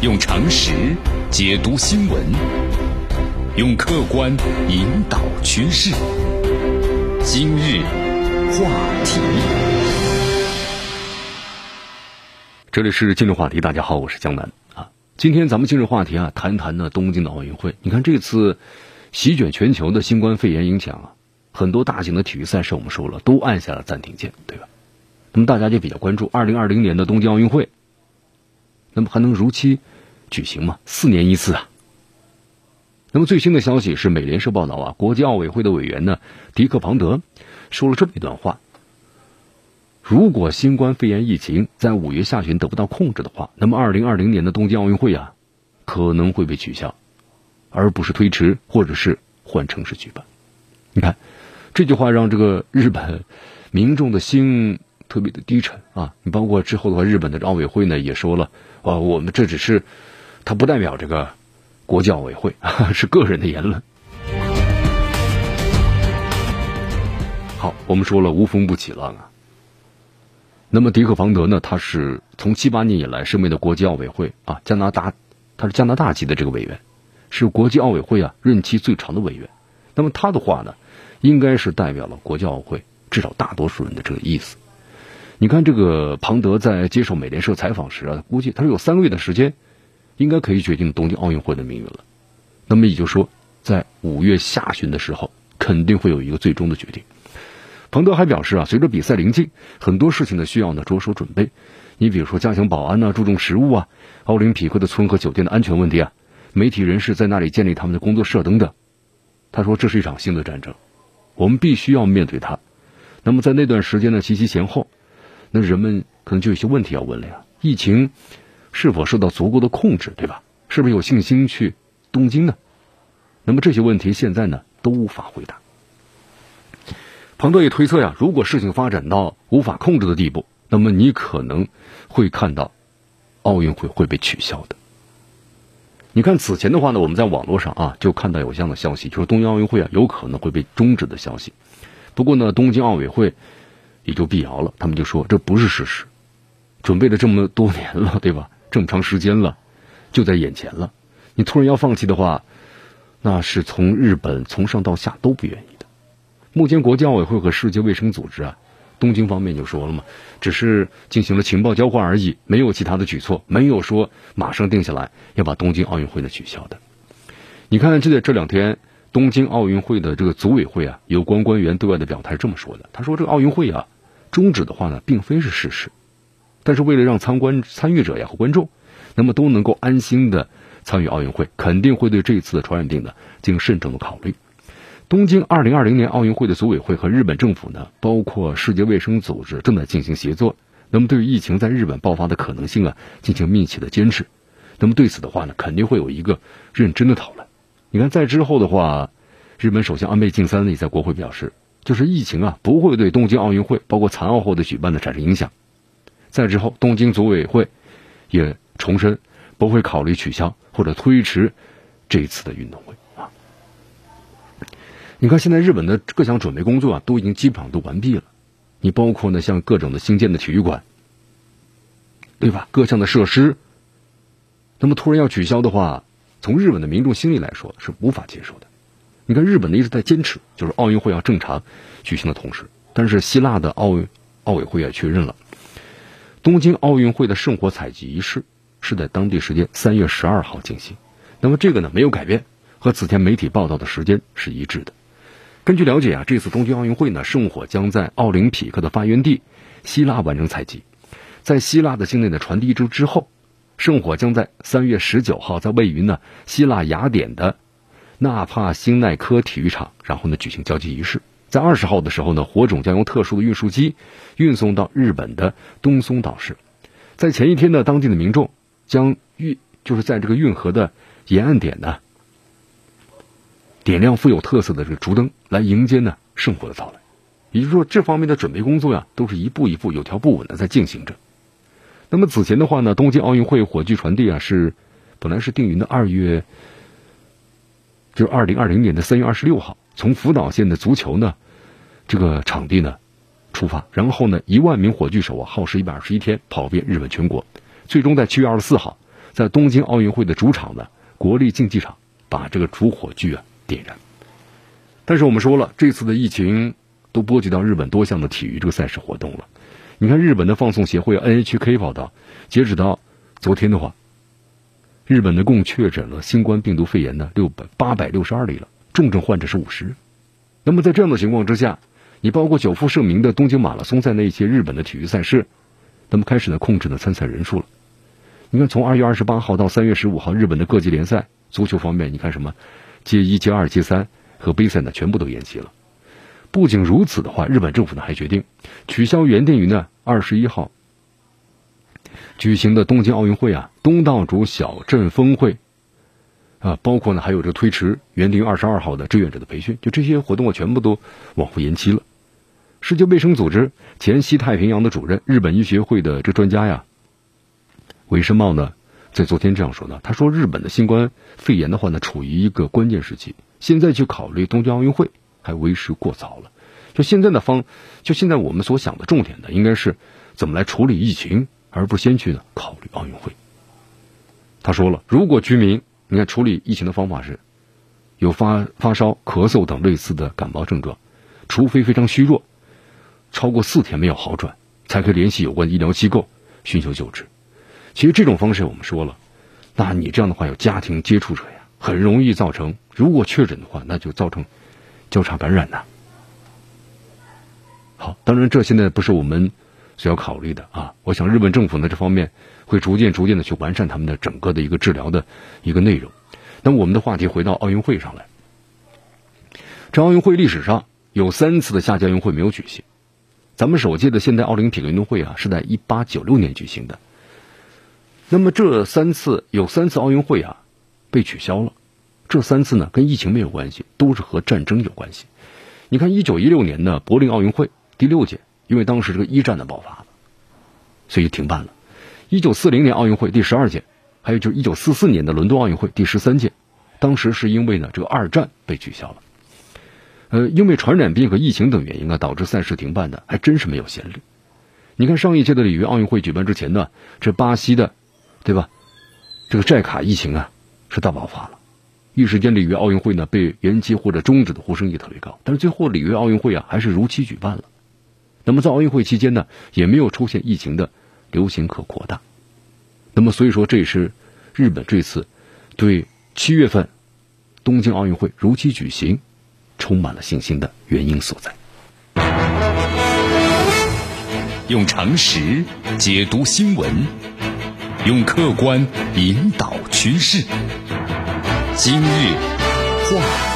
用常识解读新闻，用客观引导趋势。今日话题，这里是今日话题。大家好，我是江南啊。今天咱们今日话题啊，谈谈呢东京的奥运会。你看这次席卷全球的新冠肺炎影响啊，很多大型的体育赛事我们说了都按下了暂停键，对吧？那么大家就比较关注二零二零年的东京奥运会。那么还能如期举行吗？四年一次啊。那么最新的消息是，美联社报道啊，国际奥委会的委员呢，迪克庞德说了这么一段话：如果新冠肺炎疫情在五月下旬得不到控制的话，那么二零二零年的东京奥运会啊，可能会被取消，而不是推迟或者是换城市举办。你看这句话让这个日本民众的心特别的低沉啊。你包括之后的话，日本的奥委会呢也说了。啊，我们这只是，它不代表这个国际奥委会，是个人的言论。好，我们说了无风不起浪啊。那么迪克庞德呢？他是从七八年以来身为的国际奥委会啊，加拿大，他是加拿大籍的这个委员，是国际奥委会啊任期最长的委员。那么他的话呢，应该是代表了国际奥委会至少大多数人的这个意思。你看，这个庞德在接受美联社采访时啊，估计他说有三个月的时间，应该可以决定东京奥运会的命运了。那么也就是说，在五月下旬的时候，肯定会有一个最终的决定。庞德还表示啊，随着比赛临近，很多事情的需要呢着手准备。你比如说加强保安呢，注重食物啊，奥林匹克的村和酒店的安全问题啊，媒体人士在那里建立他们的工作室等等。他说这是一场新的战争，我们必须要面对它。那么在那段时间的七夕前后。那人们可能就有些问题要问了呀，疫情是否受到足够的控制，对吧？是不是有信心去东京呢？那么这些问题现在呢都无法回答。庞德也推测呀，如果事情发展到无法控制的地步，那么你可能会看到奥运会会被取消的。你看此前的话呢，我们在网络上啊就看到有这样的消息，就是东京奥运会啊有可能会被终止的消息。不过呢，东京奥委会。也就辟谣了，他们就说这不是事实，准备了这么多年了，对吧？这么长时间了，就在眼前了。你突然要放弃的话，那是从日本从上到下都不愿意的。目前国际奥委会和世界卫生组织啊，东京方面就说了嘛，只是进行了情报交换而已，没有其他的举措，没有说马上定下来要把东京奥运会的取消的。你看，就在这两天，东京奥运会的这个组委会啊，有关官员对外的表态这么说的，他说这个奥运会啊。终止的话呢，并非是事实，但是为了让参观参与者呀和观众，那么都能够安心的参与奥运会，肯定会对这次的传染病呢进行慎重的考虑。东京二零二零年奥运会的组委会和日本政府呢，包括世界卫生组织正在进行协作，那么对于疫情在日本爆发的可能性啊进行密切的监视。那么对此的话呢，肯定会有一个认真的讨论。你看，在之后的话，日本首相安倍晋三呢也在国会表示。就是疫情啊，不会对东京奥运会包括残奥后的举办的产生影响。再之后，东京组委会也重申不会考虑取消或者推迟这一次的运动会啊。你看，现在日本的各项准备工作啊，都已经基本上都完毕了。你包括呢，像各种的新建的体育馆，对吧？各项的设施，那么突然要取消的话，从日本的民众心里来说是无法接受的。你看，日本呢一直在坚持，就是奥运会要正常举行的同时，但是希腊的奥奥委会也确认了，东京奥运会的圣火采集仪式是在当地时间三月十二号进行。那么这个呢没有改变，和此前媒体报道的时间是一致的。根据了解啊，这次东京奥运会呢，圣火将在奥林匹克的发源地希腊完成采集，在希腊的境内的传递之之后，圣火将在三月十九号在位于呢希腊雅典的。纳帕辛奈科体育场，然后呢举行交接仪式。在二十号的时候呢，火种将用特殊的运输机运送到日本的东松岛市。在前一天呢，当地的民众将运就是在这个运河的沿岸点呢，点亮富有特色的这个竹灯，来迎接呢圣火的到来。也就是说，这方面的准备工作呀，都是一步一步有条不紊的在进行着。那么此前的话呢，东京奥运会火炬传递啊，是本来是定于的二月。就是二零二零年的三月二十六号，从福岛县的足球呢这个场地呢出发，然后呢一万名火炬手啊耗时一百二十一天跑遍日本全国，最终在七月二十四号在东京奥运会的主场呢，国立竞技场把这个主火炬啊点燃。但是我们说了，这次的疫情都波及到日本多项的体育这个赛事活动了。你看，日本的放送协会 NHK 报道，截止到昨天的话，日本的共确诊了新冠病毒肺炎呢六百八百六十二例了，重症患者是五十。那么在这样的情况之下，你包括久负盛名的东京马拉松在内一些日本的体育赛事，那么开始呢控制了参赛人数了。你看，从二月二十八号到三月十五号，日本的各级联赛足球方面，你看什么，届一、届二、届三。和杯赛呢，全部都延期了。不仅如此的话，日本政府呢还决定取消原定于呢二十一号举行的东京奥运会啊东道主小镇峰会啊，包括呢还有这推迟原定二十二号的志愿者的培训，就这些活动啊全部都往后延期了。世界卫生组织前西太平洋的主任、日本医学会的这专家呀，韦申茂呢在昨天这样说的，他说日本的新冠肺炎的话呢处于一个关键时期。现在去考虑东京奥运会还为时过早了。就现在的方，就现在我们所想的重点呢，应该是怎么来处理疫情，而不先去呢考虑奥运会。他说了，如果居民你看处理疫情的方法是有发发烧、咳嗽等类似的感冒症状，除非非常虚弱，超过四天没有好转，才可以联系有关医疗机构寻求救治。其实这种方式我们说了，那你这样的话有家庭接触者呀。很容易造成，如果确诊的话，那就造成交叉感染呐。好，当然这现在不是我们是要考虑的啊。我想日本政府呢这方面会逐渐逐渐的去完善他们的整个的一个治疗的一个内容。那我们的话题回到奥运会上来，这奥运会历史上有三次的夏季奥运会没有举行，咱们首届的现代奥林匹克运动会啊是在一八九六年举行的。那么这三次有三次奥运会啊。被取消了，这三次呢跟疫情没有关系，都是和战争有关系。你看，一九一六年的柏林奥运会第六届，因为当时这个一战的爆发了，所以停办了。一九四零年奥运会第十二届，还有就是一九四四年的伦敦奥运会第十三届，当时是因为呢这个二战被取消了。呃，因为传染病和疫情等原因啊，导致赛事停办的还真是没有先例。你看上一届的里约奥运会举办之前呢，这巴西的，对吧？这个寨卡疫情啊。是大爆发了，一时间里约奥运会呢被延期或者终止的呼声也特别高。但是最后里约奥运会啊还是如期举办了。那么在奥运会期间呢也没有出现疫情的流行和扩大。那么所以说这也是日本这次对七月份东京奥运会如期举行充满了信心的原因所在。用常识解读新闻。用客观引导趋势。今日话。